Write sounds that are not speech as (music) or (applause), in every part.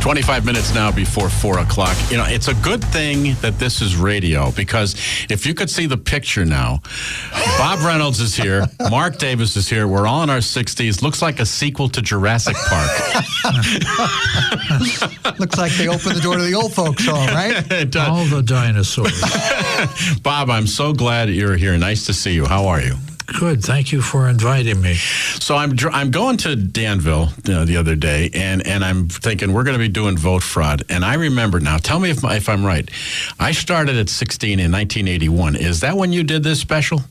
25 minutes now before 4 o'clock. You know, it's a good thing that this is radio because if you could see the picture now, Bob Reynolds is here, (laughs) Mark Davis is here. We're all in our 60s. Looks like a sequel to Jurassic Park. (laughs) Looks like they opened the door to the old folks home, right? (laughs) It does. All the dinosaurs. Bob, I'm so glad you're here. Nice to see you. How are you? Good. Thank you for inviting me. So I'm I'm going to Danville you know, the other day, and, and I'm thinking we're going to be doing vote fraud. And I remember now. Tell me if if I'm right. I started at 16 in 1981. Is that when you did this special?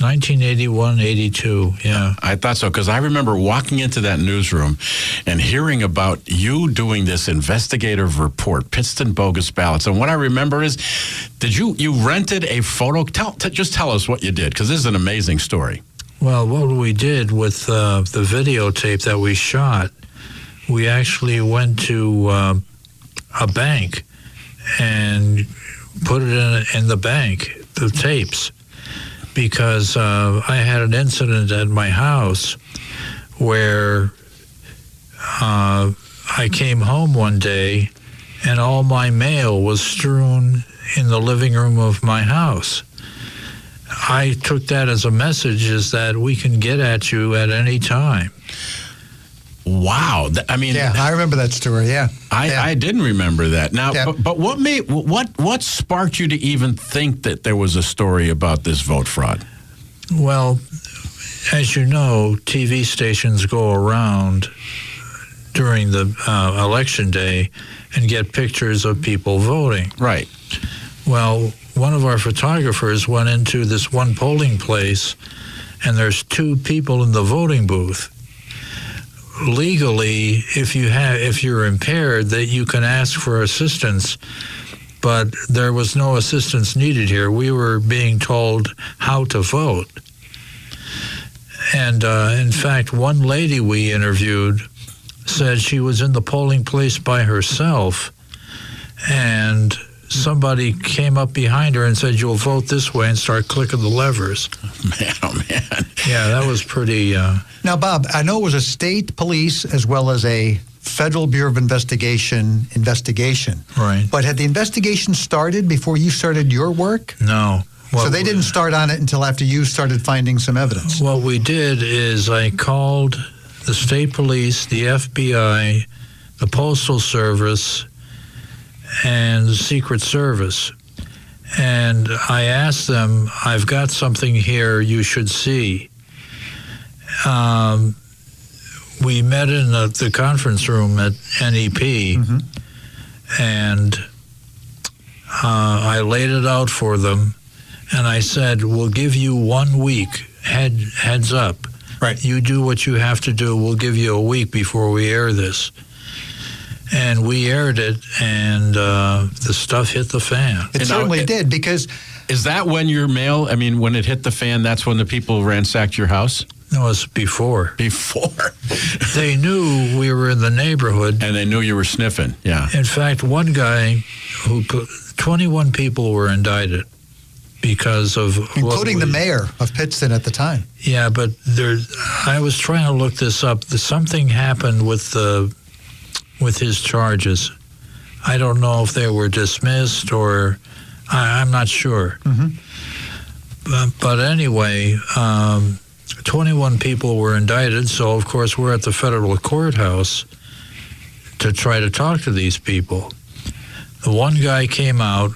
1981, 82. Yeah. I thought so because I remember walking into that newsroom and hearing about you doing this investigative report, Pittston bogus ballots. And what I remember is, did you you rented a photo? Tell t- just tell us what you did because this is an amazing story. Well, what we did with uh, the videotape that we shot, we actually went to uh, a bank and put it in, in the bank, the tapes, because uh, I had an incident at my house where uh, I came home one day and all my mail was strewn in the living room of my house. I took that as a message is that we can get at you at any time. Wow, I mean, Yeah, I remember that story. Yeah. I, Yeah. I didn't remember that. Now, Yeah. but, but what made what what sparked you to even think that there was a story about this vote fraud? Well, as you know, TV stations go around during the uh, election day and get pictures of people voting. Right. Well, one of our photographers went into this one polling place, and there's two people in the voting booth. Legally, if you have if you're impaired, that you can ask for assistance, but there was no assistance needed here. We were being told how to vote, and uh, in fact, one lady we interviewed said she was in the polling place by herself, and somebody came up behind her and said, "You'll vote this way," and start clicking the levers. (laughs) Man, oh man. Yeah, that was pretty. Uh, Now, Bob, I know it was a state police as well as a Federal Bureau of Investigation investigation. right. But had the investigation started before you started your work? No. so they we- didn't start on it until after you started finding some evidence. What we did is I called the state police, the FBI, the Postal Service, and the Secret Service. And I asked them, I've got something here you should see. Um, we met in the, the conference room at NEP, and uh, I laid it out for them, and I said, "We'll give you one week head heads up. Right. You do what you have to do. We'll give you a week before we air this." And we aired it, and uh, the stuff hit the fan. It And now- certainly did because Is that when your mail? I mean, when it hit the fan, that's when the people ransacked your house No, it was before. before, (laughs) They knew we were in the neighborhood. and they knew you were sniffing. Yeah. In fact, one guy who put 21 people were indicted because of what including the mayor of Pittston at the time. Yeah, but there. I was trying to look this up. Something happened with the with his charges. I don't know if they were dismissed or I, I'm not sure. But, but anyway, um, 21 people were indicted. So of course we're at the federal courthouse to try to talk to these people. The one guy came out,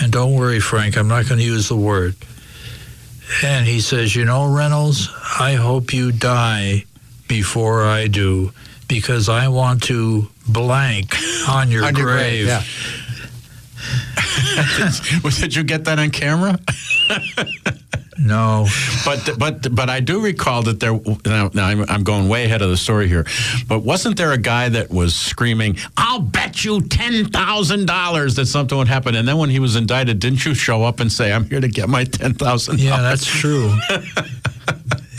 and don't worry, Frank, I'm not going to use the word. And he says, You know, Reynolds, I hope you die before I do because I want to blank on your On grave. your grave, yeah. (laughs) Did you get that on camera? No. But but but I do recall that there. Now, now I'm, I'm going way ahead of the story here. But wasn't there a guy that was screaming, "I'll bet you ten thousand dollars that something would happen"? And then when he was indicted, didn't you show up and say, "I'm here to get my ten thousand"? Yeah, that's true. (laughs)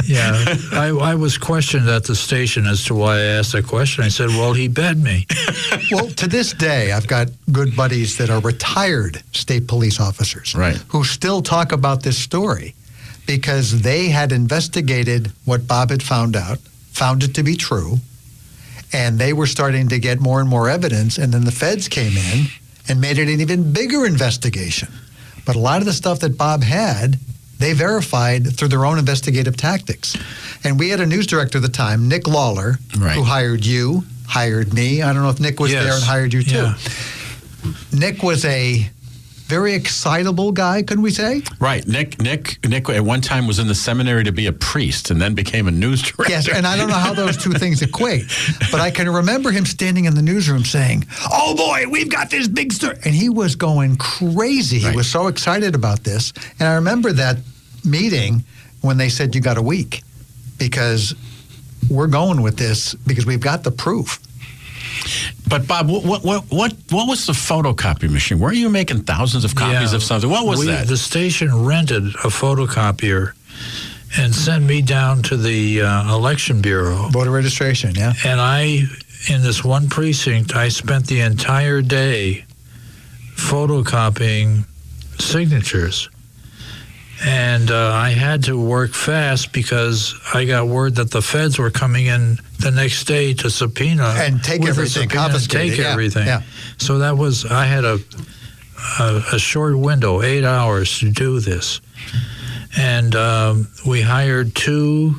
yeah, (laughs) I, I was questioned at the station as to why I asked that question. I said, "Well, he bet me." (laughs) well, to this day, I've got good buddies that are retired state police officers, Right. who still talk about this story because they had investigated what Bob had found out, found it to be true, and they were starting to get more and more evidence. And then the feds came in and made it an even bigger investigation. But a lot of the stuff that Bob had, they verified through their own investigative tactics. And we had a news director at the time, Nick Lawler, Right. who hired you, hired me. I don't know if Nick was Yes. there and hired you too. Yeah. Nick was a very excitable guy, couldn't we say? Right. Nick Nick Nick at one time was in the seminary to be a priest, and then became a news (laughs) director. Yes, and I don't know how those two things equate, but I can remember him standing in the newsroom saying, "Oh boy, we've got this big story," and he was going crazy. He was so excited about this, and I remember that meeting when they said you got a week because we're going with this because we've got the proof. But Bob, what what what what, what was the photocopy machine? Were you making thousands of copies Yeah. of something? What was We- that? The station rented a photocopier and sent me down to the uh, election bureau. Voter registration, yeah. And I, in this one precinct, I spent the entire day photocopying signatures. And uh, I had to work fast because I got word that the feds were coming in the next day to subpoena And take everything, confiscate take yeah, everything. yeah. So that was I had a, a a short window, eight hours to do this, and um, we hired two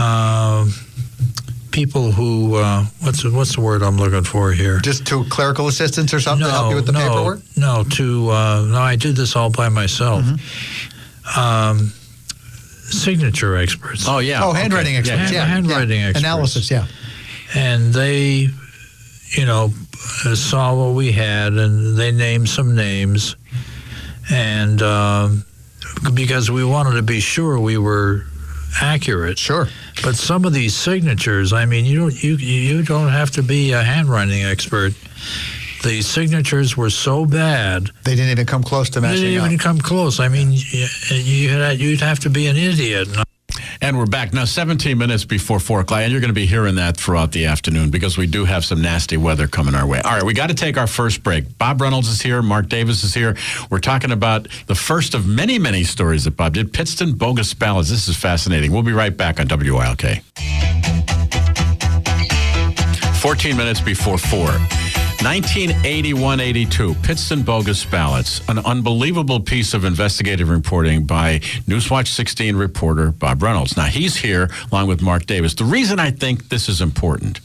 um, people who uh, what's the- what's the word I'm looking for here? Just to clerical assistants or something to help you with the no, paperwork. No, to uh, no, I did this all by myself. Mm-hmm. Um, signature experts. oh yeah. Oh, handwriting okay. experts, yeah, Hand- handwriting yeah. experts. analysis, yeah. and they, you know, uh, saw what we had, and they named some names, and um, because we wanted to be sure we were accurate. Sure. But some of these signatures, I mean, you don't you you don't have to be a handwriting expert. The signatures were so bad They didn't even come close to they matching didn't even up. come close. I mean, you, you had, you'd have to be an idiot. And we're back now, 17 minutes before 4 o'clock. And you're going to be hearing that throughout the afternoon because we do have some nasty weather coming our way. All right, we got to take our first break. Bob Reynolds is here. Mark Davis is here. We're talking about the first of many, many stories that Bob did Pittston bogus ballots. This is fascinating. We'll be right back on WILK. 14 minutes before 4. 1981-82, Pittston bogus ballots, an unbelievable piece of investigative reporting by Newswatch 16 reporter Bob Reynolds. Now he's here along with Mark Davis. The reason I think this is important,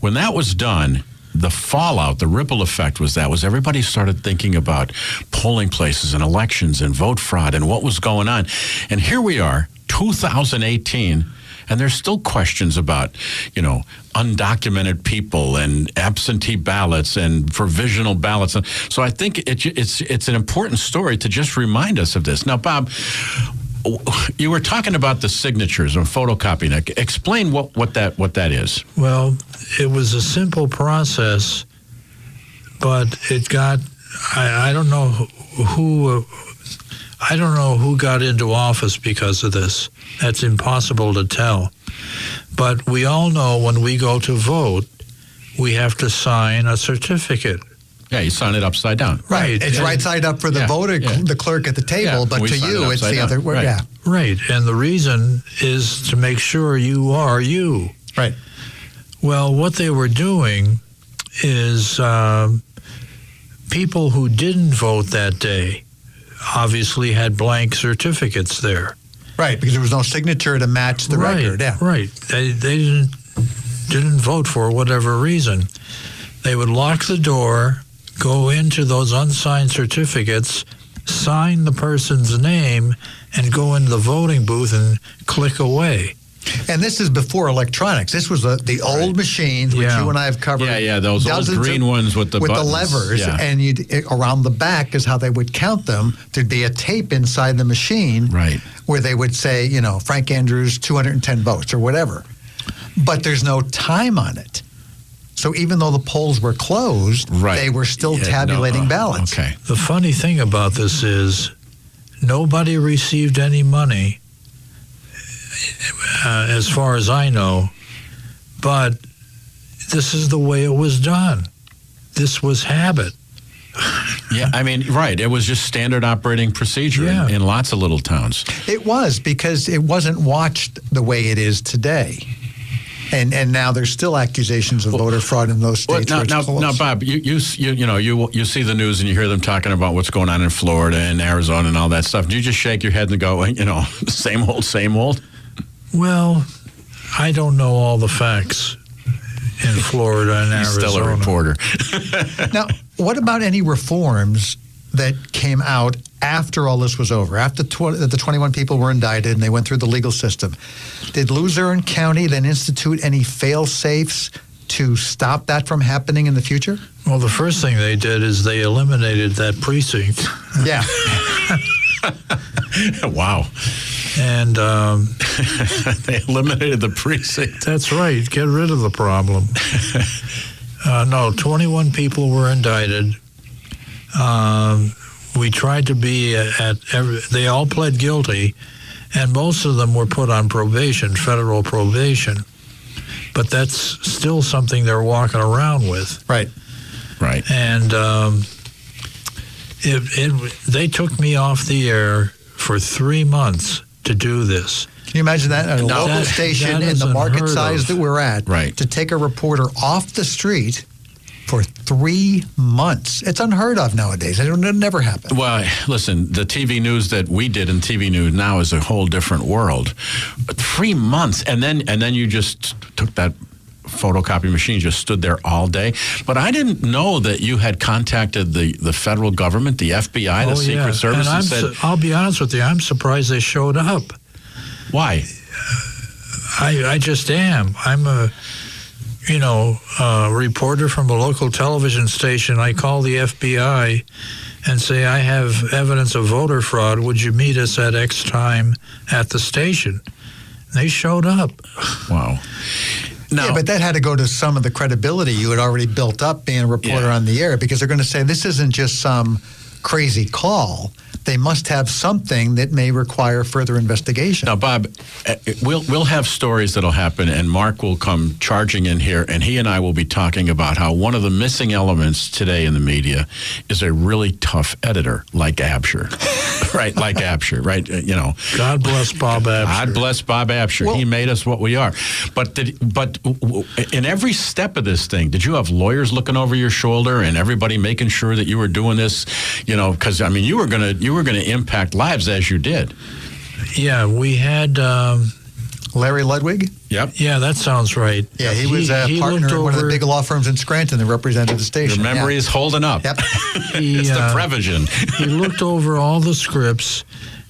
when that was done, the fallout, the ripple effect was that was everybody started thinking about polling places and elections and vote fraud and what was going on. And here we are, 2018, and there's still questions about, you know, undocumented people and absentee ballots and provisional ballots. So I think it, it's it's an important story to just remind us of this. Now, Bob, you were talking about the signatures and photocopying. Explain what, what that what that is. Well, it was a simple process, but it got. I, I don't know who. I don't know who got into office because of this. That's impossible to tell. But we all know when we go to vote, we have to sign a certificate. Yeah, you sign it upside down. Right. It's and- right side up for the Yeah, voter, yeah. the clerk at the table, Yeah, but to sign it you, it's the down. other way. Right. Yeah. Right. And the reason is to make sure you are you. Right. Well, what they were doing is um, people who didn't vote that day obviously had blank certificates there. Right. Because there was no signature to match the right, record. Yeah. Right. They, they didn't didn't vote for whatever reason. They would lock the door, go into those unsigned certificates, sign the person's name, and go into the voting booth and click away. And this is before electronics. This was the, the old machines, which Yeah. you and I have covered. Yeah, yeah, those old dozens green ones with the with buttons. the levers, Yeah. and you around the back is how they would count them. There'd be a tape inside the machine, Right. where they would say, you know, Frank Andrews, 210 votes or whatever. But there's no time on it. So even though the polls were closed, Right. they were still Yeah, no, tabulating uh, ballots. Okay. The funny thing about this is nobody received any money, uh, as far as I know, but this is the way it was done. This was habit. Yeah, I mean, right. It was just standard operating procedure Yeah. in, in lots of little towns. It was because it wasn't watched the way it is today. And and now there's still accusations of voter fraud in those Well, states. now, now, now, Bob, you, you you you know you you see the news and you hear them talking about what's going on in Florida and Arizona and all that stuff. Do you just shake your head and go, you know, (laughs) same old, same old? Well, I don't know all the facts in Florida and He's Arizona. still a reporter. (laughs) Now, what about any reforms that came out after all this was over? After tw- the 21 people were indicted and they went through the legal system, did Luzerne County then institute any fail safes to stop that from happening in the future? Well, the first thing they did is they eliminated that precinct, Yeah. (laughs) wow, and um, (laughs) they eliminated the precinct. That's right. Get rid of the problem. uh, no, 21 people were indicted. Um, we tried to be at every, they all pled guilty, and most of them were put on probation, federal probation. But that's still something they're walking around with. right. Right. And um, it, it, they took me off the air for three months to do this. Can you imagine that at a No. local That- station that in the market size of. that we're at? Right. To take a reporter off the street for three months. It's unheard of nowadays. It, it never happened. Well, listen, the TV news that we did in TV news now is a whole different world. Three months, and then and then you just took that photocopy machine, just stood there all day. But I didn't know that you had contacted the the federal government, the FBI, the Oh, Secret yeah. Service, and and, said, su- I'll be honest with you, I'm surprised they showed up. "Why?" I, I just am. I'm a, you know, a reporter from a local television station. I call the FBI and say, I have evidence of voter fraud. Would you meet us at X time at the station? They showed up. Wow. Now, Yeah, but that had to go to some of the credibility you had already built up being a reporter Yeah. on the air because they're going to say this isn't just some crazy call. They must have something that may require further investigation. Now, Bob, uh, we'll we'll have stories that'll happen, and Mark will come charging in here, and he and I will be talking about how one of the missing elements today in the media is a really tough editor like Absher, (laughs) right? Like Absher, right? Uh, you know, God bless Bob Absher. God bless Bob Absher. he made us what we are. But did, but w- w- in every step of this thing, did you have lawyers looking over your shoulder and everybody making sure that you were doing this? You know, because I mean, you were gonna you were gonna impact lives as you did. Yeah, we had. Um, Larry Ludwig? Yep. yeah, that sounds right. Yeah, he, was a he partner looked in one of the over- big law firms in Scranton that represented the station. Your memory Yeah. is holding up. Yep. (laughs) He, it's the uh, Prevision. he looked over all the scripts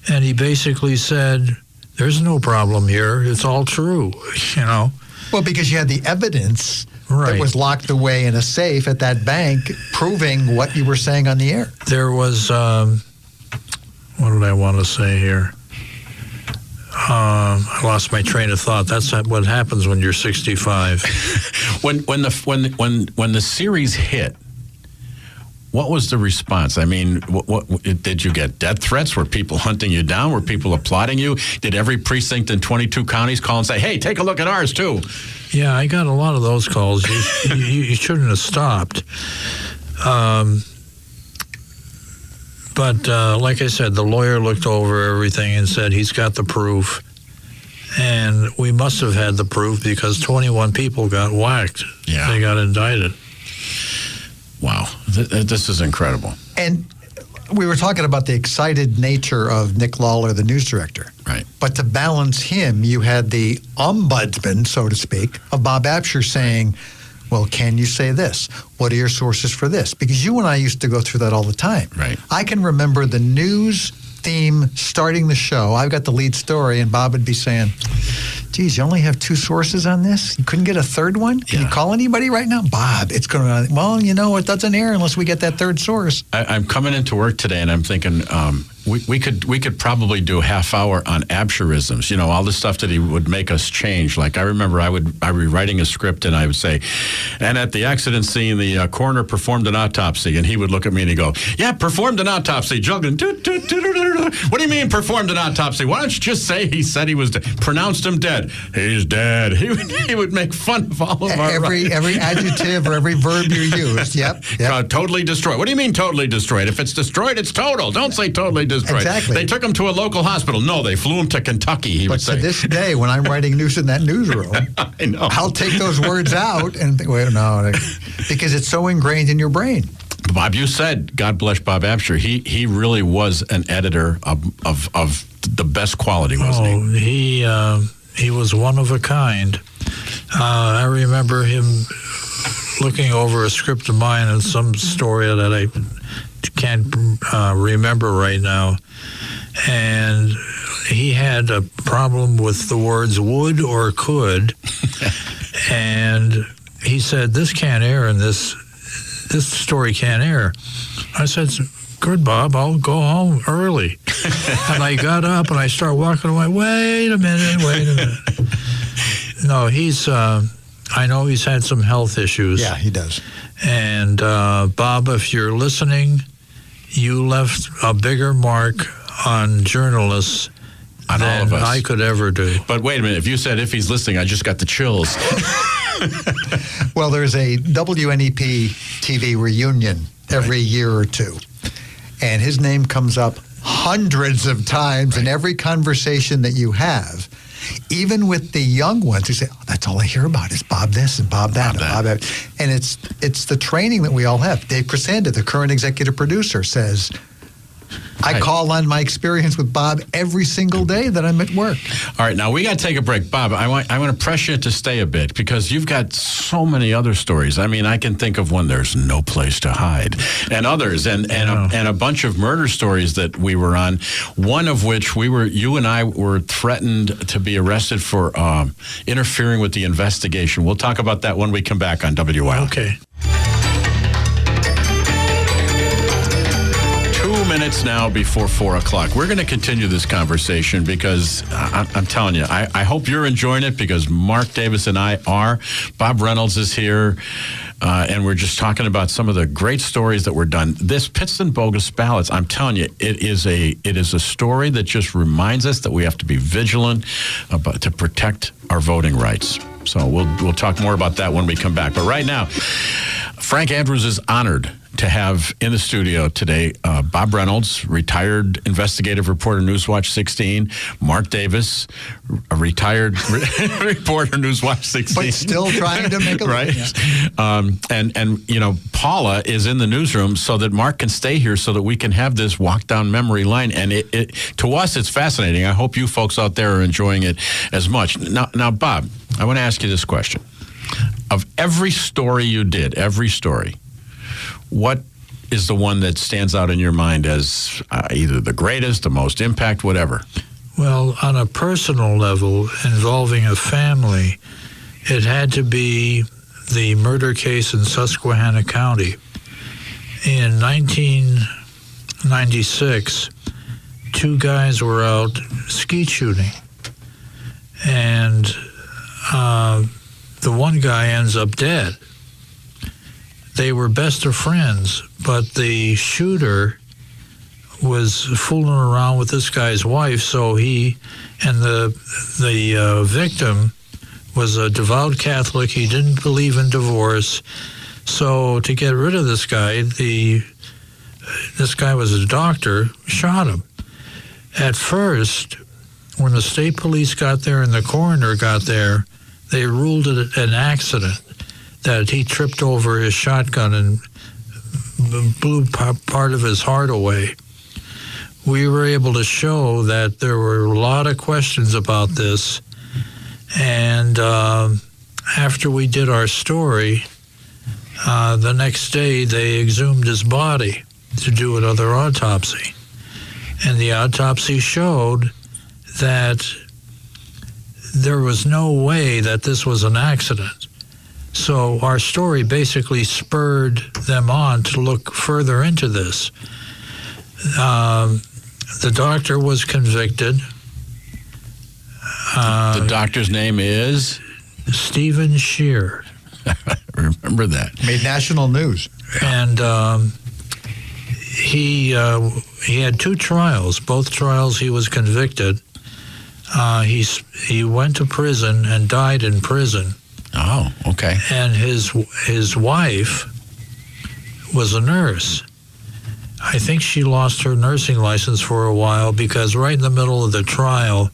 and he basically said, There's no problem here. It's all true. (laughs) You know? Well, because you had the evidence Right. that was locked away in a safe at that bank proving what you were saying on the air. There was, um, what did I want to say here? Um, I lost my train of thought. That's what happens when you're 65. (laughs) when when the when when when the series hit, what was the response? I mean, what, what did you get? Death threats? Were people hunting you down? Were people applauding you? Did every precinct in 22 counties call and say, "Hey, take a look at ours too"? Yeah, I got a lot of those calls. You, you, you shouldn't have stopped. Um, but uh, like I said, the lawyer looked over everything and said he's got the proof. And we must have had the proof because 21 people got whacked. Yeah. They got indicted. Wow, Th- th- this is incredible. And we were talking about the excited nature of Nick Lawler, the news director. Right. But to balance him, you had the ombudsman, so to speak, of Bob Absher saying, well, can you say this? What are your sources for this? Because you and I used to go through that all the time. Right. I can remember the news theme starting the show. I've got the lead story, and Bob would be saying, geez, you only have two sources on this? You couldn't get a third one? Can Yeah. you call anybody right now? Bob, it's going to, well, you know, it doesn't air unless we get that third source. I, I'm coming into work today, and I'm thinking um, we, we could we could probably do a half hour on Absherisms. You know, all the stuff that he would make us change. Like I remember, I would I would be writing a script, and I would say, and at the accident scene, the uh, coroner performed an autopsy, and he would look at me and he go, "Yeah, performed an autopsy." Juggling. What do you mean performed an autopsy? Why don't you just say he said he was dead? Pronounced him dead. He's dead. (laughs) He would, he would make fun of all of our Every every adjective or every verb you used. Yep. (laughs) yep. uh, totally destroyed. What do you mean totally destroyed? If it's destroyed, it's total. Don't say totally destroyed. Exactly. They took him to a local hospital. No, they flew him to Kentucky. He But would to say. this day, when I'm writing news in that newsroom, (laughs) I know. I'll take those words out and think, wait, no, because it's so ingrained in your brain. Bob, you said, God bless Bob Absher. He he really was an editor of of, of the best quality, wasn't he? Oh, he uh, he was one of a kind. Uh, I remember him looking over a script of mine and some story that I can't uh, remember right now, and he had a problem with the words would or could, (laughs) and he said this can't air and this this story can't air. I said. Good, Bob. I'll go home early. (laughs) and I got up and I started walking away. Wait a minute. Wait a minute. (laughs) No, he's. Uh, I know he's had some health issues. Yeah, he does. And uh, Bob, if you're listening, you left a bigger mark on journalists On all than of us. I could ever do. But wait a minute. If you said if he's listening, I just got the chills. (laughs) Well, there's a WNEP TV reunion every year or two, and his name comes up hundreds of times in every conversation that you have. Even with the young ones who say, oh, "That's all I hear about is Bob this and Bob that, Bob and Bob that," and it's it's the training that we all have. Dave Crescenda, the current executive producer, says, "I call on my experience with Bob every single day that I'm at work." All right, now we got to take a break, Bob. I want I want to press you to stay a bit because you've got so many other stories. I mean, I can think of one. There's no place to hide, and others, and and a, and a bunch of murder stories that we were on. One of which we were, you and I were threatened to be arrested for um, interfering with the investigation. We'll talk about that when we come back on WIL. Okay. Minutes now before four o'clock. We're going to continue this conversation because I, I'm telling you, I, I hope you're enjoying it because Mark Davis and I are. Bob Reynolds is here, uh, and we're just talking about some of the great stories that were done. This Pittston bogus ballots. I'm telling you, it is a it is a story that just reminds us that we have to be vigilant about to protect our voting rights. So we'll we'll talk more about that when we come back. But right now, Frank Andrews is honored to have in the studio today uh, Bob Reynolds, retired investigative reporter, Newswatch 16, Mark Davis, a retired re- (laughs) reporter, Newswatch 16, But still trying to make a (laughs) living, right. Um, and and you know Paula is in the newsroom so that Mark can stay here so that we can have this walk down memory line. And it, it to us it's fascinating. I hope you folks out there are enjoying it as much. Now, now Bob, I want to ask you this question: Of every story you did, every story, what is the one that stands out in your mind as uh, either the greatest, the most impact, whatever? Well, on a personal level involving a family, it had to be the murder case in Susquehanna County. In 1996, two guys were out skeet shooting, and uh, the one guy ends up dead. They were best of friends, but the shooter was fooling around with this guy's wife, so he and the the uh, victim was a devout Catholic. He didn't believe in divorce, so to get rid of this guy, the this guy was a doctor, shot him. At first, when the state police got there and the coroner got there, they ruled it an accident that he tripped over his shotgun and blew part of his heart away we were able to show that there were a lot of questions about this. And um, after we did our story, uh, the next day they exhumed his body to do another autopsy. And the autopsy showed that there was no way that this was an accident. So our story basically spurred them on to look further into this. Um, the doctor was convicted. Uh, the doctor's name is Stephen Scher. (laughs) Remember that. Made national news. And um, he uh, he had two trials. Both trials he was convicted. Uh, he's he went to prison and died in prison. Oh, okay. And his his wife was a nurse. I think she lost her nursing license for a while because right in the middle of the trial,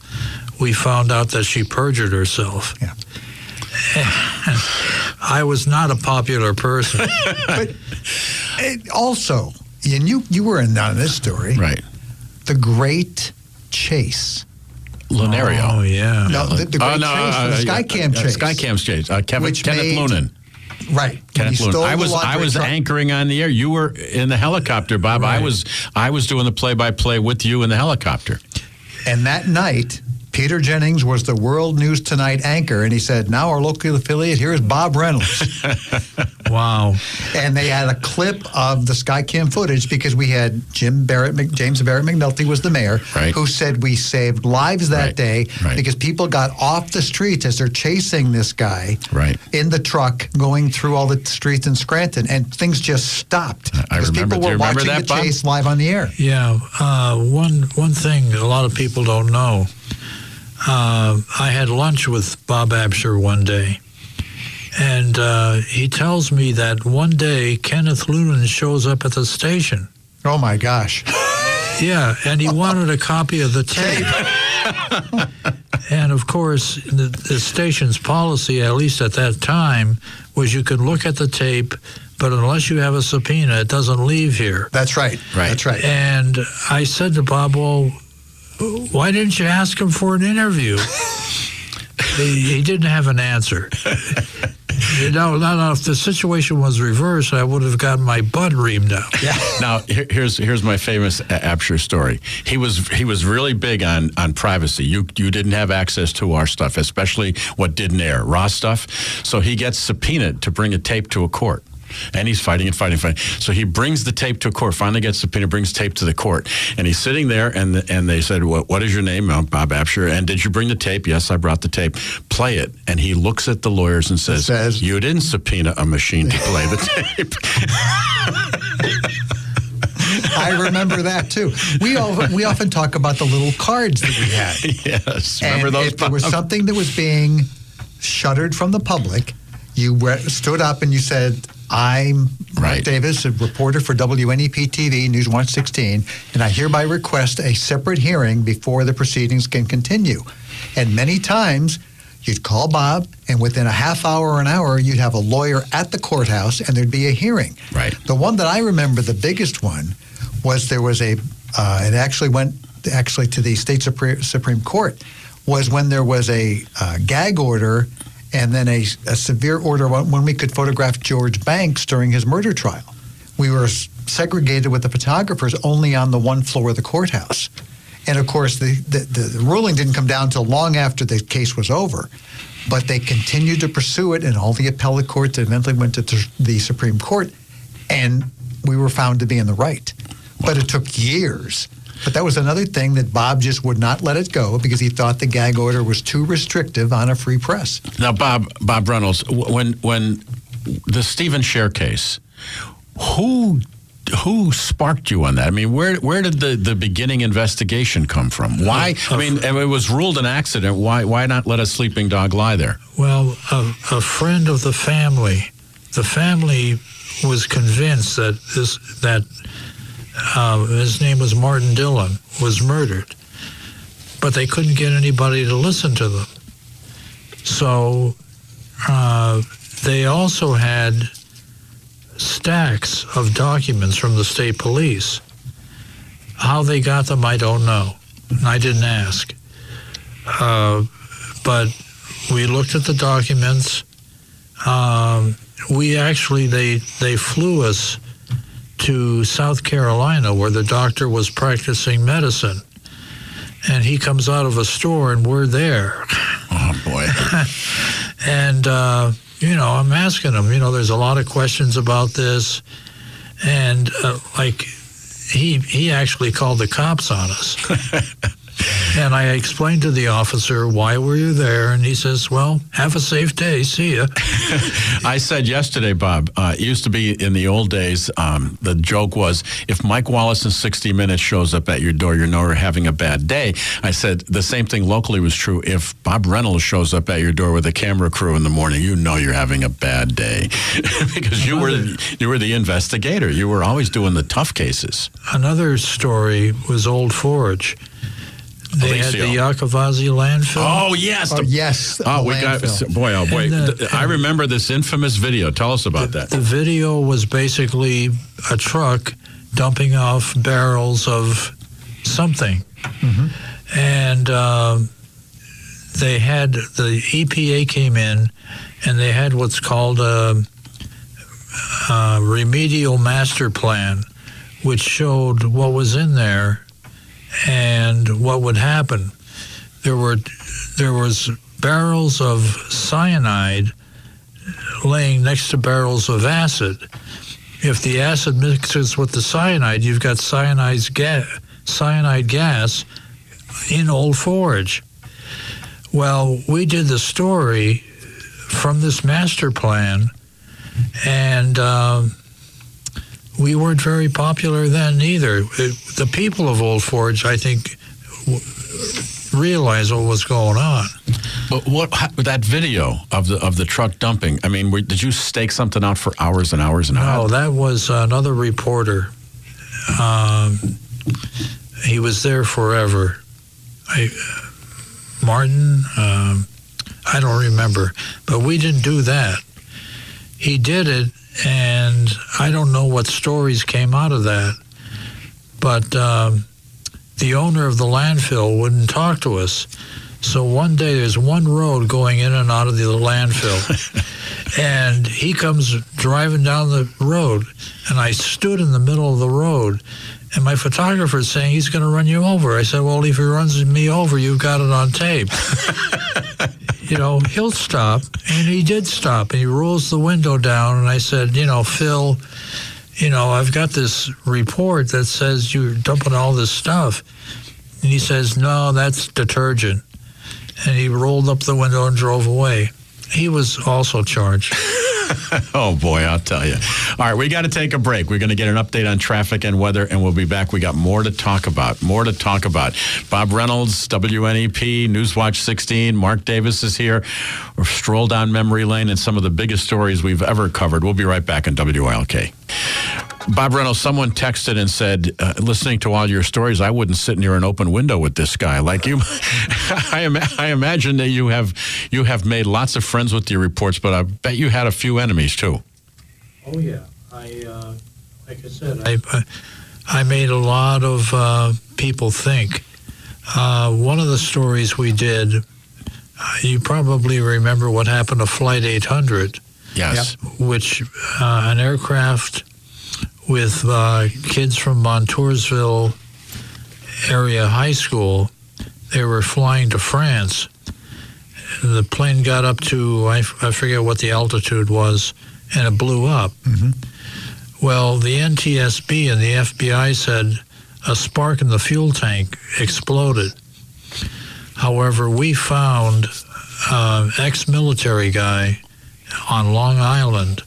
we found out that she perjured herself. Yeah. (laughs) I was not a popular person. (laughs) but it also, and you you were in on this story, right? The Great Chase. Lunario. Oh yeah. No, the, the Great oh, no, Chase, uh, the Skycam uh, chase. Skycam's chase. Uh, Kevin, Which Kenneth made- Lunan. Right. Kenneth He I was I was truck. anchoring on the air. You were in the helicopter, Bob. I was I was doing the play by play with you in the helicopter. And that night, Peter Jennings was the World News Tonight anchor, and he said, "Now our local affiliate here is Bob Reynolds." (laughs) Wow. and they had a clip of the Skycam footage because we had Jim Barrett, James Barrett McNulty was the mayor, Right. who said we saved lives that Right, day right. because people got off the streets as they're chasing this guy Right. in the truck going through all the streets in Scranton, and things just stopped I because remember- people were remember watching that, the Bob? chase live on the air. Yeah, uh, one one thing a lot of people don't know. Uh, I had lunch with Bob Absher one day, and uh, he tells me that one day Kenneth Lunan shows up at the station. Oh my gosh! (laughs) Yeah, and he wanted a copy of the tape. (laughs) and of course, the, the station's policy, at least at that time, was you could look at the tape, but unless you have a subpoena, it doesn't leave here. That's right. Right. That's right. And I said to Bob, well, why didn't you ask him for an interview? (laughs) he, he didn't have an answer. (laughs) you know, no, no, if the situation was reversed, I would have gotten my butt reamed out. Yeah. Now here, here's here's my famous Absher story. He was he was really big on on privacy. You you didn't have access to our stuff, especially what didn't air, raw stuff. So he gets subpoenaed to bring a tape to a court. And he's fighting and fighting, and fighting. So he brings the tape to a court. Finally, gets subpoenaed, brings tape to the court, and he's sitting there. And the, and they said, "What what is your name?" "Oh, Bob Absher. And did you bring the tape? Yes, I brought the tape. Play it. And he looks at the lawyers and says, Says- "You didn't subpoena a machine to play the tape." (laughs) I remember that too. We all, we often talk about the little cards that we had. (laughs) yes, remember and those? if there was something that was being shuttered from the public, you re- stood up and you said, I'm Mark Right. Davis, a reporter for WNEP TV, News 116, and I hereby request a separate hearing before the proceedings can continue. And many times, you'd call Bob, and within a half hour or an hour, you'd have a lawyer at the courthouse, and there'd be a hearing. Right. The one that I remember, the biggest one, was there was a, uh, it actually went actually to the state Supreme, Supreme Court, was when there was a uh, gag order and then a, a severe order when we could photograph George Banks during his murder trial. We were segregated with the photographers only on the one floor of the courthouse. And of course, the, the, the, ruling didn't come down until long after the case was over. But they continued to pursue it, and all the appellate courts eventually went to the Supreme Court, and we were found to be in the right. But it took years. But that was another thing that Bob just would not let it go because he thought the gag order was too restrictive on a free press. Now, Bob Bob Reynolds, when when the Stephen Scher case, who who sparked you on that? I mean, where where did the, the beginning investigation come from? Why? I mean, it was ruled an accident. Why why not let a sleeping dog lie there? Well, a, a friend of the family, the family was convinced that this that uh, his name was Martin Dillon was murdered, but they couldn't get anybody to listen to them. So uh, they also had stacks of documents from the state police. How they got them, I don't know. I didn't ask. Uh, but we looked at the documents. Um, we actually they they flew us to South Carolina where the doctor was practicing medicine, and he comes out of a store and we're there. Oh boy. (laughs) and uh, you know, I'm asking him. You know, there's a lot of questions about this, and uh, like he he actually called the cops on us. (laughs) And I explained to the officer why were you there, and he says, "Well, have a safe day. See ya." (laughs) I said yesterday, Bob. Uh, it used to be in the old days. Um, the joke was if Mike Wallace in 60 Minutes shows up at your door, you know you're having a bad day. I said the same thing locally was true. If Bob Reynolds shows up at your door with a camera crew in the morning, you know you're having a bad day (laughs) because you were you were the investigator. You were always doing the tough cases. Another story was Old Forge. They had the Yakavazi landfill. Oh yes, Oh, the- yes. Oh, the we got boy. Oh boy, And, uh, I remember this infamous video. Tell us about that. The video was basically a truck dumping off barrels of something, and um, they had the EPA came in, and they had what's called a, a remedial master plan, which showed what was in there and what would happen. There were there was barrels of cyanide laying next to barrels of acid. If the acid mixes with the cyanide, you've got cyanide's ga- cyanide gas in Old Forge. Well, we did the story from this master plan, and um, we weren't very popular then either. It, the people of Old Forge, I think, w- realized what was going on. But what that video of the of the truck dumping? I mean, were, did you stake something out for hours and hours and hours? No, that was another reporter. Um, he was there forever. I, Martin, um, I don't remember, but we didn't do that. He did it, and I don't know what stories came out of that. But um, the owner of the landfill wouldn't talk to us. So one day there's one road going in and out of the landfill. (laughs) and he comes driving down the road, and I stood in the middle of the road. And my photographer's saying he's going to run you over. I said, "Well, if he runs me over, you've got it on tape." (laughs) you know, he'll stop, and he did stop. And he rolls the window down, and I said, "You know, Phil, you know, I've got this report that says you're dumping all this stuff." And he says, "No, that's detergent." And he rolled up the window and drove away. He was also charged. (laughs) Oh boy, I'll tell you. All right, we got to take a break. We're going to get an update on traffic and weather, and we'll be back. We got more to talk about. More to talk about. Bob Reynolds, WNEP, Newswatch 16. Mark Davis is here. We've strolled down memory lane and some of the biggest stories we've ever covered. We'll be right back on WILK. Bob Reynolds, someone texted and said, uh, listening to all your stories, I wouldn't sit near an open window with this guy. Like you, (laughs) I, ima- I imagine that you have you have made lots of friends with your reports, but I bet you had a few enemies too. Oh yeah, I uh, like I said, I I made a lot of uh, people think. Uh, one of the stories we did, uh, you probably remember what happened to Flight 800, Yes. which uh, an aircraft with uh, kids from Montoursville area high school. They were flying to France. The plane got up to I, f- I forget what the altitude was, and it blew up. Well, the NTSB and the FBI said a spark in the fuel tank exploded. However, we found an ex-military guy on Long Island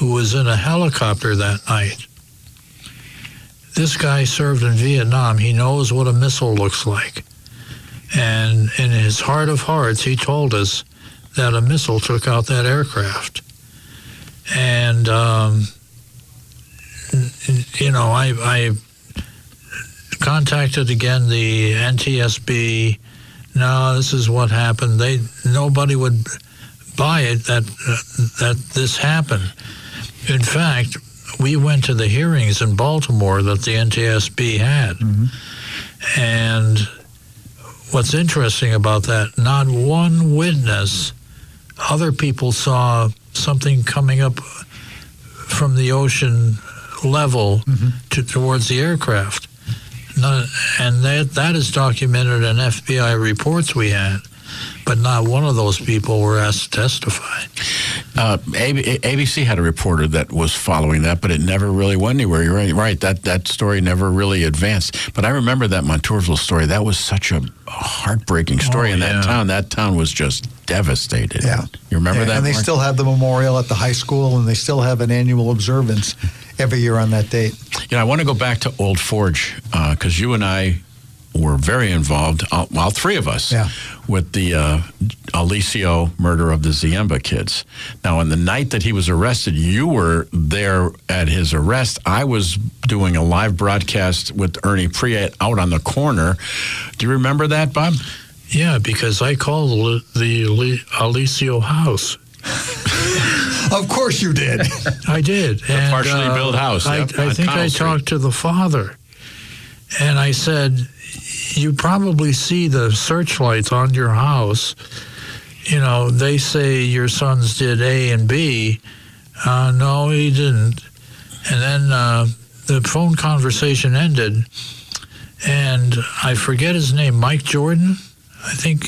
who was in a helicopter that night. This guy served in Vietnam. He knows what a missile looks like. And in his heart of hearts, he told us that a missile took out that aircraft. And, um, you know, I, I contacted again the NTSB. No, this is what happened. They nobody would buy it that that this happened. In fact, we went to the hearings in Baltimore that the NTSB had, and what's interesting about that, not one witness, other people saw something coming up from the ocean level to, towards the aircraft. None, and that, that is documented in FBI reports we had. but not one of those people were asked to testify. Uh, ABC had a reporter that was following that, but it never really went anywhere. You're right. right. That that story never really advanced. But I remember that Montoursville story. That was such a heartbreaking story Oh, in that yeah. town. That town was just devastated. Yeah. You remember Yeah, that? And they Mark? still have the memorial at the high school, and they still have an annual observance every year on that date. You know, I want to go back to Old Forge because you and I were very involved, all, all three of us, Yeah. with the uh, Alicio murder of the Ziemba kids. Now, on the night that he was arrested, you were there at his arrest. I was doing a live broadcast with Ernie Priet out on the corner. Do you remember that, Bob? Yeah, because I called the, the Alicio house. (laughs) Of course you did. I did. The partially built house, I, yep, I think I Street. talked to the father, and I said, "You probably see the searchlights on your house. You know, they say your sons did A and B. Uh, no, he didn't." And then uh, the phone conversation ended, and I forget his name, Mike Jordan. I think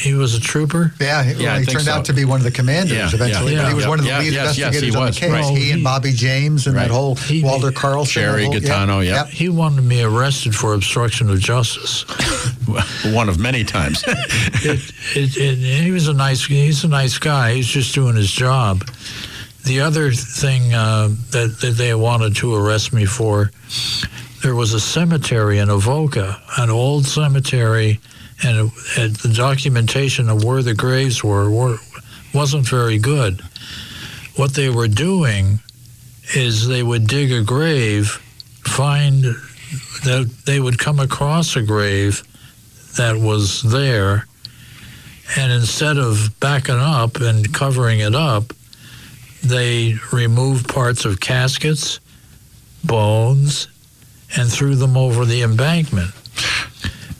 he was a trooper. Yeah, he, Yeah, well, he turned so. out to be one of the commanders Yeah, eventually. yeah, but he was yeah, one of the yeah, lead yes, yes, investigators he on the case. right. He and Bobby James and Right. that whole He- Walter Carlson. Jerry that whole, Gaetano, yeah. He wanted me arrested for obstruction of justice. (laughs) One of many times. (laughs) it, it, it, he was a nice he's a nice guy he's just doing his job the other thing uh, that, that they wanted to arrest me for there was a cemetery in Avoca an old cemetery and uh, it, it, the documentation of where the graves were, were wasn't very good what they were doing is they would dig a grave find that they would come across a grave that was there and instead of backing up and covering it up, they removed parts of caskets, bones, and threw them over the embankment.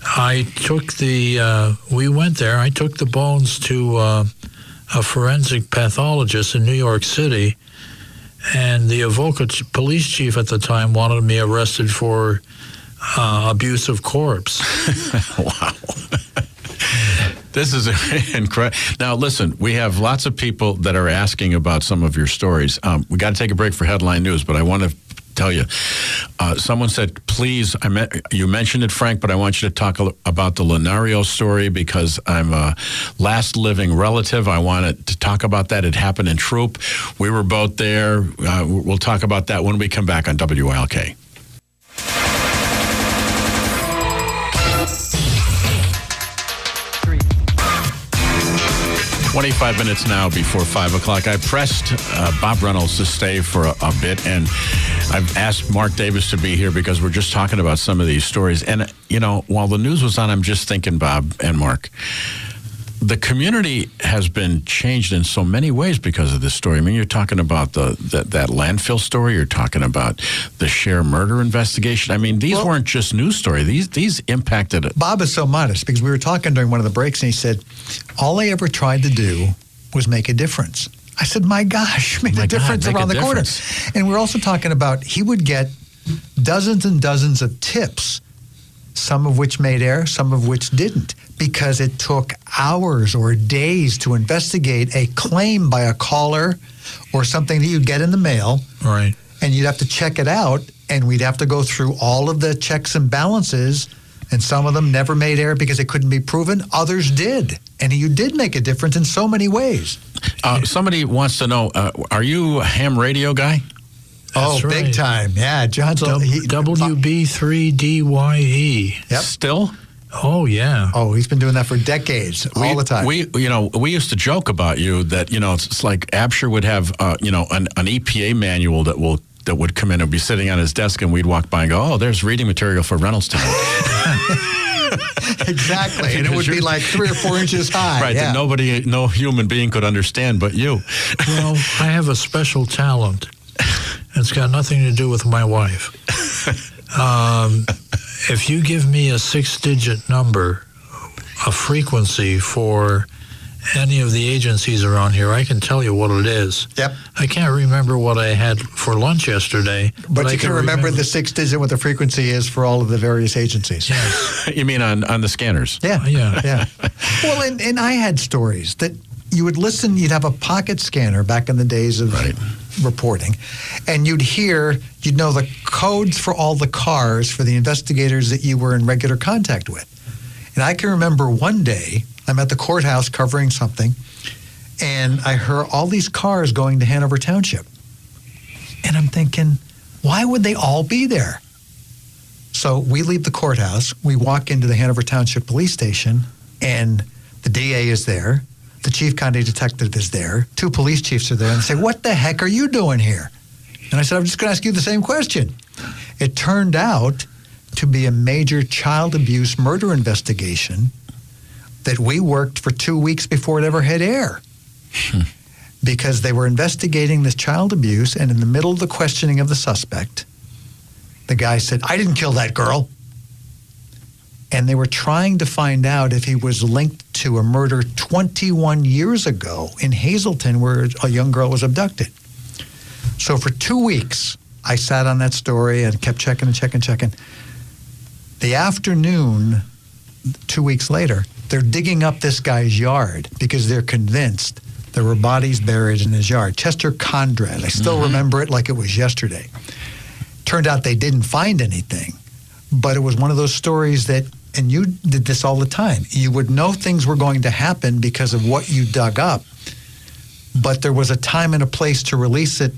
I took the, uh, we went there, I took the bones to uh, a forensic pathologist in New York City, and the Avoca police chief at the time wanted me arrested for uh, abuse of corpse. (laughs) wow. This is (laughs) incredible. Now, listen, we have lots of people that are asking about some of your stories. Um, we got to take a break for headline news, but I want to tell you. Uh, someone said, please, I me- you mentioned it, Frank, but I want you to talk about the Lenario story because I'm a last living relative. I wanted to talk about that. It happened in Throop. We were both there. Uh, we'll talk about that when we come back on WILK. 25 minutes now before 5 o'clock. I pressed uh, Bob Reynolds to stay for a, a bit, and I've asked Mark Davis to be here because we're just talking about some of these stories. And, you know, while the news was on, I'm just thinking, Bob and Mark, the community has been changed in so many ways because of this story. I mean, you're talking about the that, that landfill story. You're talking about the Scher murder investigation. I mean, these Well- weren't just news stories. These these impacted Bob is so modest because we were talking during one of the breaks and he said, All I ever tried to do was make a difference. I said, My gosh, make My a God, difference around the corner. And we're also talking about he would get dozens and dozens of tips, some of which made air, some of which didn't, because it took hours or days to investigate a claim by a caller or something that you'd get in the mail Right. and you'd have to check it out and we'd have to go through all of the checks and balances and some of them never made error because it couldn't be proven others did and you did make a difference in so many ways Uh, somebody wants to know: uh, Are you a ham radio guy? Oh That's big time yeah john's W- he- WB3DYE. Yep. Still? Oh, yeah. oh he's been doing that for decades all the time We, you know, we used to joke about you that you know it's, it's like Absher would have, uh, you know, an, an EPA manual that will that would come in and be sitting on his desk, and we'd walk by and go, "Oh, there's reading material for Reynolds tonight." (laughs) (laughs) exactly and it would be like three or four inches (laughs) high right? yeah. That nobody, no human being could understand but you. Well, I have a special talent. It's got nothing to do with my wife. (laughs) Um, if you give me a six digit number, a frequency for any of the agencies around here, I can tell you what it is. Yep. I can't remember what I had for lunch yesterday. But, I you can remember, the six digit what the frequency is for all of the various agencies. Yes. (laughs) You mean on, on the scanners? Yeah. Yeah. Yeah. (laughs) well, and, and I had stories that you would listen, you'd have a pocket scanner back in the days of Right. Reporting, and you'd hear, you'd know the codes for all the cars for the investigators that you were in regular contact with. And I can remember one day, I'm at the courthouse covering something, and I heard all these cars going to Hanover Township. And I'm thinking, why would they all be there? So we leave the courthouse, we walk into the Hanover Township Police Station, and the DA is there, the chief county detective is there, two police chiefs are there, and they say, What the heck are you doing here? And I said, I'm just going to ask you the same question. It turned out to be a major child abuse murder investigation that we worked for two weeks before it ever hit air. Hmm. because they were investigating this child abuse, and in the middle of the questioning of the suspect, the guy said, I didn't kill that girl. And they were trying to find out if he was linked to a murder 21 years ago in Hazleton where a young girl was abducted. So for two weeks, I sat on that story and kept checking and checking and checking. The afternoon, two weeks later, they're digging up this guy's yard because they're convinced there were bodies buried in his yard. Chester Conrad, I still mm-hmm. remember it like it was yesterday. Turned out they didn't find anything, but it was one of those stories that, and you did this all the time, you would know things were going to happen because of what you dug up, but there was a time and a place to release it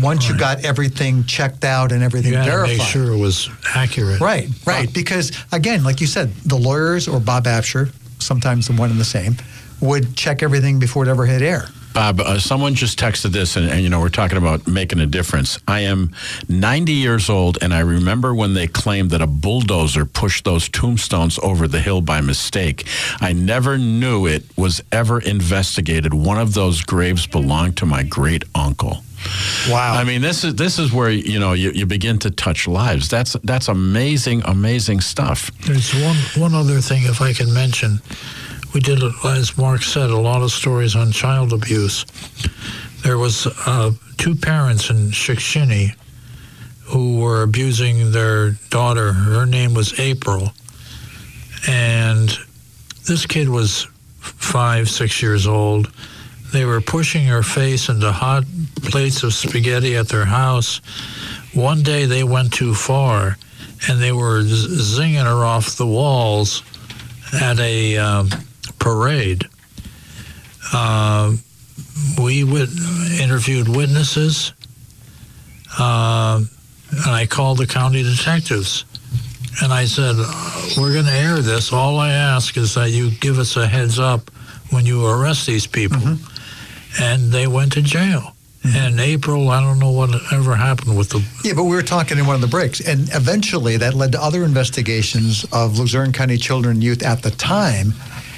once you got everything checked out and everything You had to verified. make sure it was accurate. Right, right. Because again, like you said, the lawyers or Bob Absher, sometimes the one and the same, would check everything before it ever hit air. Bob, uh, someone just texted this, and, and you know we're talking about making a difference. I am 90 years old, and I remember when they claimed that a bulldozer pushed those tombstones over the hill by mistake. I never knew it was ever investigated. One of those graves belonged to my great uncle. Wow. I mean, this is this is where you know you, you begin to touch lives. That's that's amazing, amazing stuff. There's one one other thing, if I can mention. We did, as Mark said, a lot of stories on child abuse. There was uh, two parents in Shickshinny who were abusing their daughter. Her name was April, and this kid was five, six years old. They were pushing her face into hot plates of spaghetti at their house. One day they went too far and they were zinging her off the walls at a um, parade. Uh, we wit- interviewed witnesses, uh, and I called the county detectives. And I said, We're going to air this. All I ask is that you give us a heads up when you arrest these people. And they went to jail. And April, I don't know what ever happened with the Yeah, but we were talking in one of the breaks, and eventually that led to other investigations of Luzerne County children and youth at the time,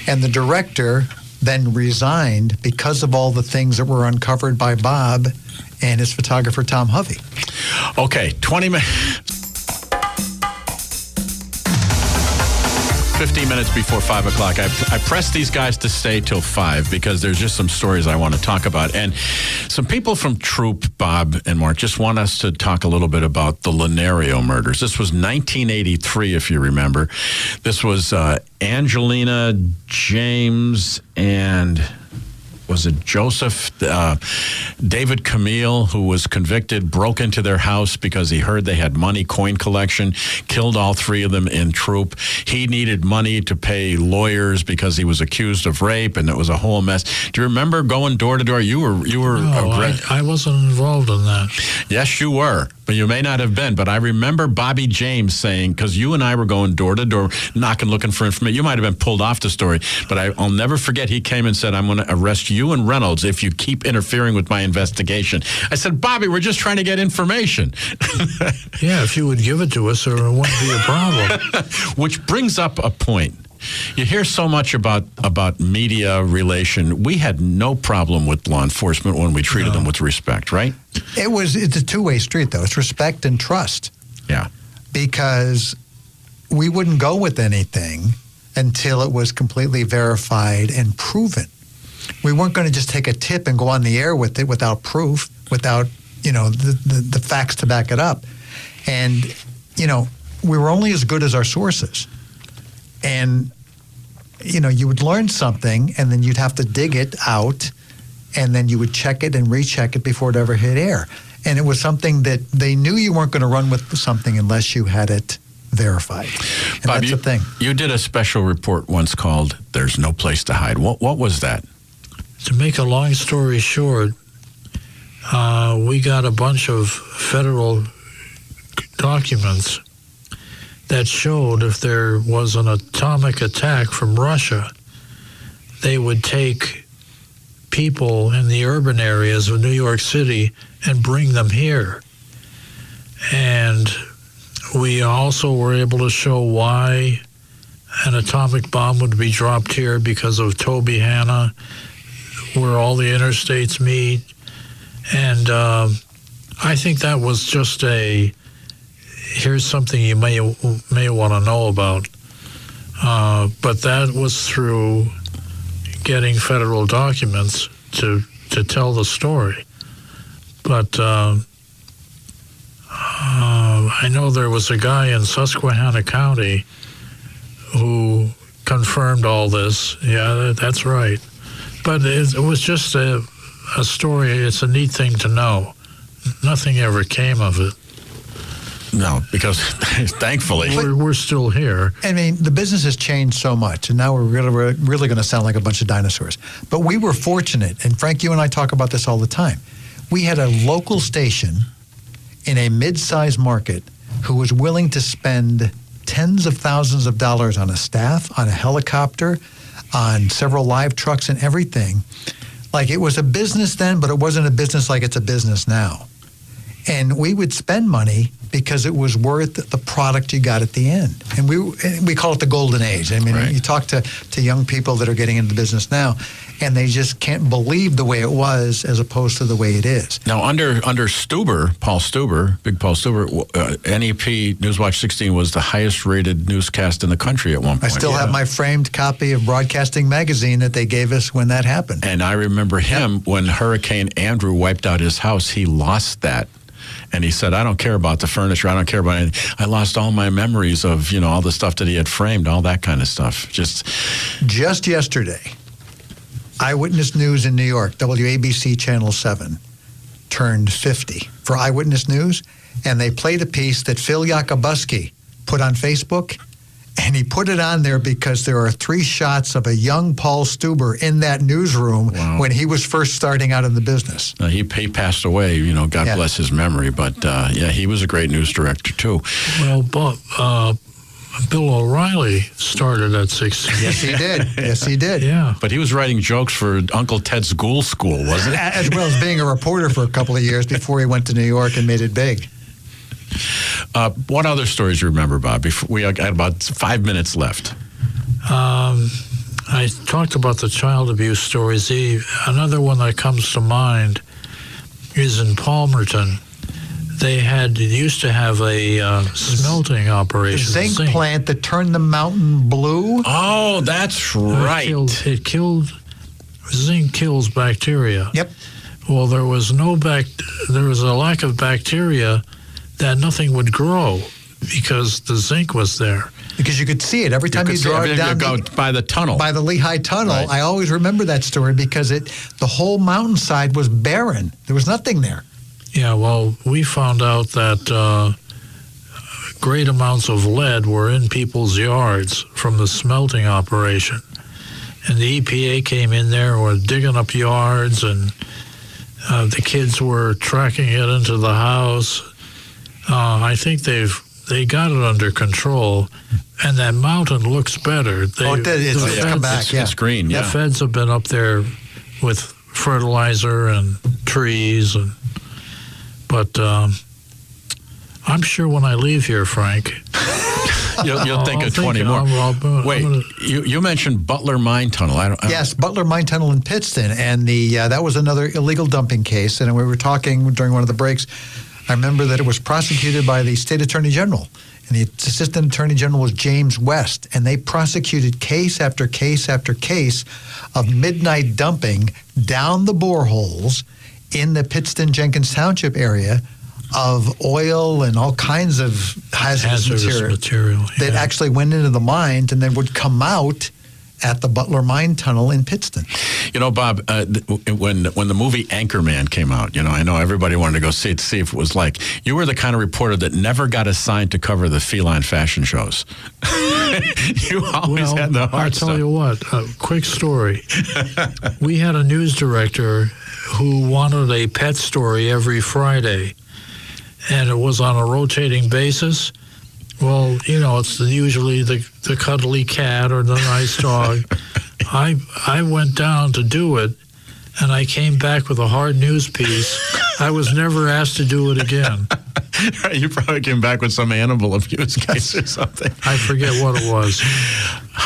and the director then resigned because of all the things that were uncovered by Bob and his photographer Tom Hovey. Okay, 20 minutes. 15 minutes before 5 o'clock. I, I pressed these guys to stay till 5 because there's just some stories I want to talk about. And some people from Throop, Bob and Mark, just want us to talk a little bit about the Linario murders. This was 1983, if you remember. This was uh, Angelina, James, and was it Joseph uh, David Camille, who was convicted, broke into their house because he heard they had money, coin collection, killed all three of them in Throop. He needed money to pay lawyers because he was accused of rape, and it was a whole mess. Do you remember going door to door? You were you were No, a I, great- I wasn't involved in that. Yes, you were, but you may not have been. But I remember Bobby James saying, because you and I were going door to door, knocking, looking for information. You might have been pulled off the story, but I, I'll never forget. He came and said, "I'm going to arrest you and Reynolds if you keep interfering with my investigation." I said, "Bobby, we're just trying to get information." Yeah, if you would give it to us, there wouldn't be a problem. (laughs) Which brings up a point. You hear so much about about media relation. We had no problem with law enforcement when we treated them with respect, right? It was it's a two way street though. It's respect and trust. Yeah. because we wouldn't go with anything until it was completely verified and proven. We weren't going to just take a tip and go on the air with it without proof, without you know the, the, the facts to back it up. And you know, we were only as good as our sources. And you know, you would learn something, and then you'd have to dig it out, and then you would check it and recheck it before it ever hit air. And it was something that they knew you weren't going to run with something unless you had it verified. And Bob, that's you, the thing. You did a special report once called "There's No Place to Hide." What what was that? To make a long story short, uh, we got a bunch of federal documents that showed if there was an atomic attack from Russia, they would take people in the urban areas of New York City and bring them here. And we also were able to show why an atomic bomb would be dropped here because of Tobyhanna, where all the interstates meet. And um, I think that was just a here's something you may may want to know about. Uh, but that was through getting federal documents to to tell the story. But uh, uh, I know there was a guy in Susquehanna County who confirmed all this. Yeah, that, that's right. But it, it was just a, a story. It's a neat thing to know. Nothing ever came of it. No, because (laughs) thankfully We're, we're still here. I mean, the business has changed so much, and now we're really, we're really going to sound like a bunch of dinosaurs. But we were fortunate, and Frank, you and I talk about this all the time. We had a local station in a mid-sized market who was willing to spend tens of thousands of dollars on a staff, on a helicopter, on several live trucks, and everything. Like it was a business then, but it wasn't a business like it's a business now. And we would spend money because it was worth the product you got at the end. And we we call it the golden age. I mean, Right. you talk to, to young people that are getting into business now, and they just can't believe the way it was as opposed to the way it is. Now, under under Stuber, Paul Stuber, Big Paul Stuber, uh, NEP Newswatch 16 was the highest rated newscast in the country at one point. I still have my framed copy of Broadcasting Magazine that they gave us when that happened. And I remember him when Hurricane Andrew wiped out his house, he lost that. And he said, I don't care about the furniture. I don't care about anything. I lost all my memories of, you know, all the stuff that he had framed, all that kind of stuff. Just, Just yesterday, Eyewitness News in New York, WABC Channel 7, turned 50 for Eyewitness News, and they played a piece that Phil Yacuboski put on Facebook. And he put it on there because there are three shots of a young Paul Stuber in that newsroom Wow. when he was first starting out in the business. uh, he, he passed away, you know, God Yeah. bless his memory. But uh, yeah, he was a great news director, too. Well, Bob, uh, Bill O'Reilly started at 16. Yes, he did. yes, he did. Yeah. But he was writing jokes for Uncle Ted's Ghoul School, wasn't it? As well as being a reporter for a couple of years before he went to New York and made it big. Uh, what other stories you remember, Bob? Before we got about five minutes left. Um, I talked about the child abuse stories. The, another one that comes to mind is in Palmerton. They had used to have a uh, smelting The operation. zinc plant that turned the mountain blue. Oh, that's It right. killed, it killed zinc kills bacteria. Yep. Well, there was no bac. There was a lack of bacteria that nothing would grow because the zinc was there. Because you could see it every time you, could see drove everything down go the, by the tunnel. by the Lehigh Tunnel. Right. I always remember that story because it the whole mountainside was barren. There was nothing there. Yeah, well, we found out that uh, great amounts of lead were in people's yards from the smelting operation. And the EPA came in there, were digging up yards, and uh, the kids were tracking it into the house. Uh, I think they've they got it under control, and that mountain looks better. They, Oh, it did. It's- the it's feds- come back, it's, yeah. it's green, Yeah. the feds have been up there with fertilizer and trees, and but um, I'm sure when I leave here, Frank, (laughs) You'll, you'll think I'll of think 20 more. I'm- I'll- I'm Wait, gonna- you, you mentioned Butler Mine Tunnel. I don't, I don't- Yes, Butler Mine Tunnel in Pittston, and the uh, that was another illegal dumping case. And we were talking during one of the breaks. I remember that it was prosecuted by the state attorney general and the assistant attorney general was James West, and they prosecuted case after case after case of midnight dumping down the boreholes in the Pittston Jenkins Township area of oil and all kinds of hazardous, Hazardous material, material, that actually went into the mines and then would come out at the Butler Mine Tunnel in Pittston. You know, Bob, uh, th- when when the movie Anchorman came out, you know, I know everybody wanted to go see it to see if it was like. You were the kind of reporter that never got assigned to cover the feline fashion shows. (laughs) you always well, had the heart. I'll tell stuff. you what. A quick story. we had a news director who wanted a pet story every Friday, and it was on a rotating basis. Well, you know, it's usually the the cuddly cat or the nice dog. (laughs) I I went down to do it, and I came back with a hard news piece. I was never asked to do it again. (laughs) you probably came back with some animal abuse case or something. I forget what it was.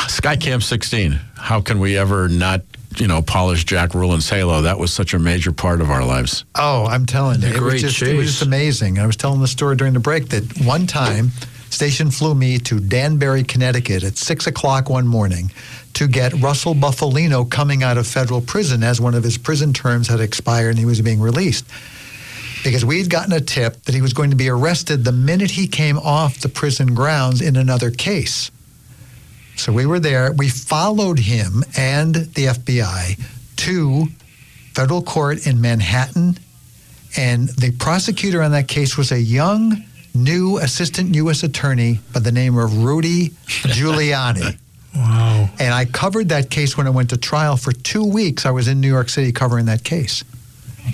Skycam 16. How can we ever not, you know, polish Jack Ruland's halo? That was such a major part of our lives. Oh, I'm telling you, The it was just it was just amazing. I was telling the story during the break that one time, station flew me to Danbury, Connecticut at six o'clock one morning to get Russell Bufalino coming out of federal prison as one of his prison terms had expired and he was being released. Because we'd gotten a tip that he was going to be arrested the minute he came off the prison grounds in another case. So we were there. We followed him and the FBI to federal court in Manhattan. And the prosecutor on that case was a young, new assistant U.S. attorney by the name of Rudy Giuliani. (laughs) Wow. And I covered that case when I went to trial for two weeks. I was in New York City covering that case.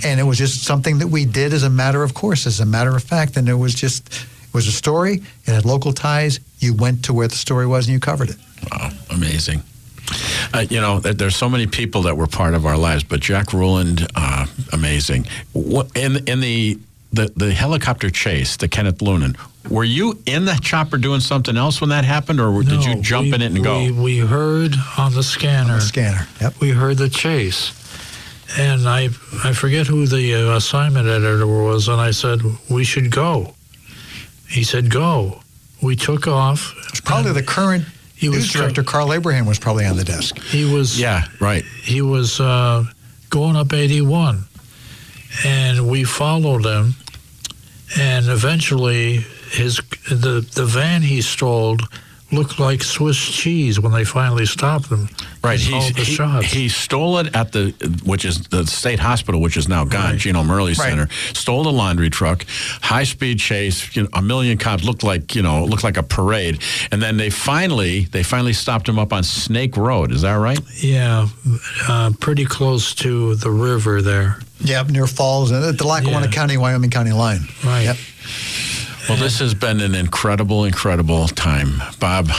And it was just something that we did as a matter of course, as a matter of fact. And it was just, it was a story. It had local ties. You went to where the story was and you covered it. Wow, amazing. Uh, you know, there's so many people that were part of our lives, but Jack Ruland, uh, amazing. What, in in the, the the helicopter chase, the Kenneth Lunan, were you in the chopper doing something else when that happened, or did you jump we- in it and go? We, we heard on the scanner. The scanner. Yep. we heard the chase. And I, I forget who the uh, assignment editor was, and I said, we should go. He said, go. We took off. Probably the current He was news director, Carl Abraham, was probably on the desk. He was yeah, right. he was uh, going up 81 and we followed him and eventually his the the van he stole looked like Swiss cheese when they finally stopped him. Right, He he, the he, shots. he stole it at the which is the state hospital, which is now gone, Right. Gino Merli Right. Center. Stole the laundry truck, high speed chase, you know, a million cops looked like you know looked like a parade, and then they finally they finally stopped him up on Snake Road. Is that right? yeah, uh, pretty close to the river there. Yep, near Falls, uh, at the Lackawanna Yeah. County, Wyoming County line. Right. Yep. Well, this has been an incredible, incredible time, Bob.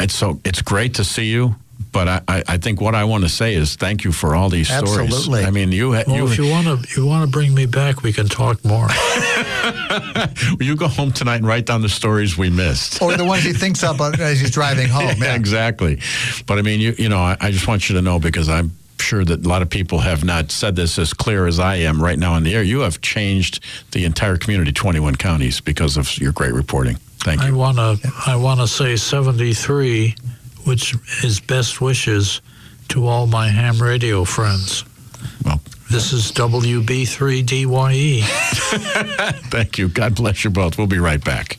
It's so it's great to see you. But I, I, I think what I want to say is thank you for all these stories. Absolutely. I mean, you ha- Well, you if you want to you want to bring me back, we can talk more. (laughs) you go home tonight and write down the stories we missed. Or the ones he thinks of uh, as he's driving home. Yeah, (laughs) Yeah. exactly. But I mean, you you know, I, I just want you to know because I'm sure that a lot of people have not said this as clear as I am right now on the air. You have changed the entire community, 21 counties, because of your great reporting. Thank you. I want to I want to say 73, which is best wishes to all my ham radio friends. Well, This is WB3DYE. (laughs) thank you. God bless you both. We'll be right back.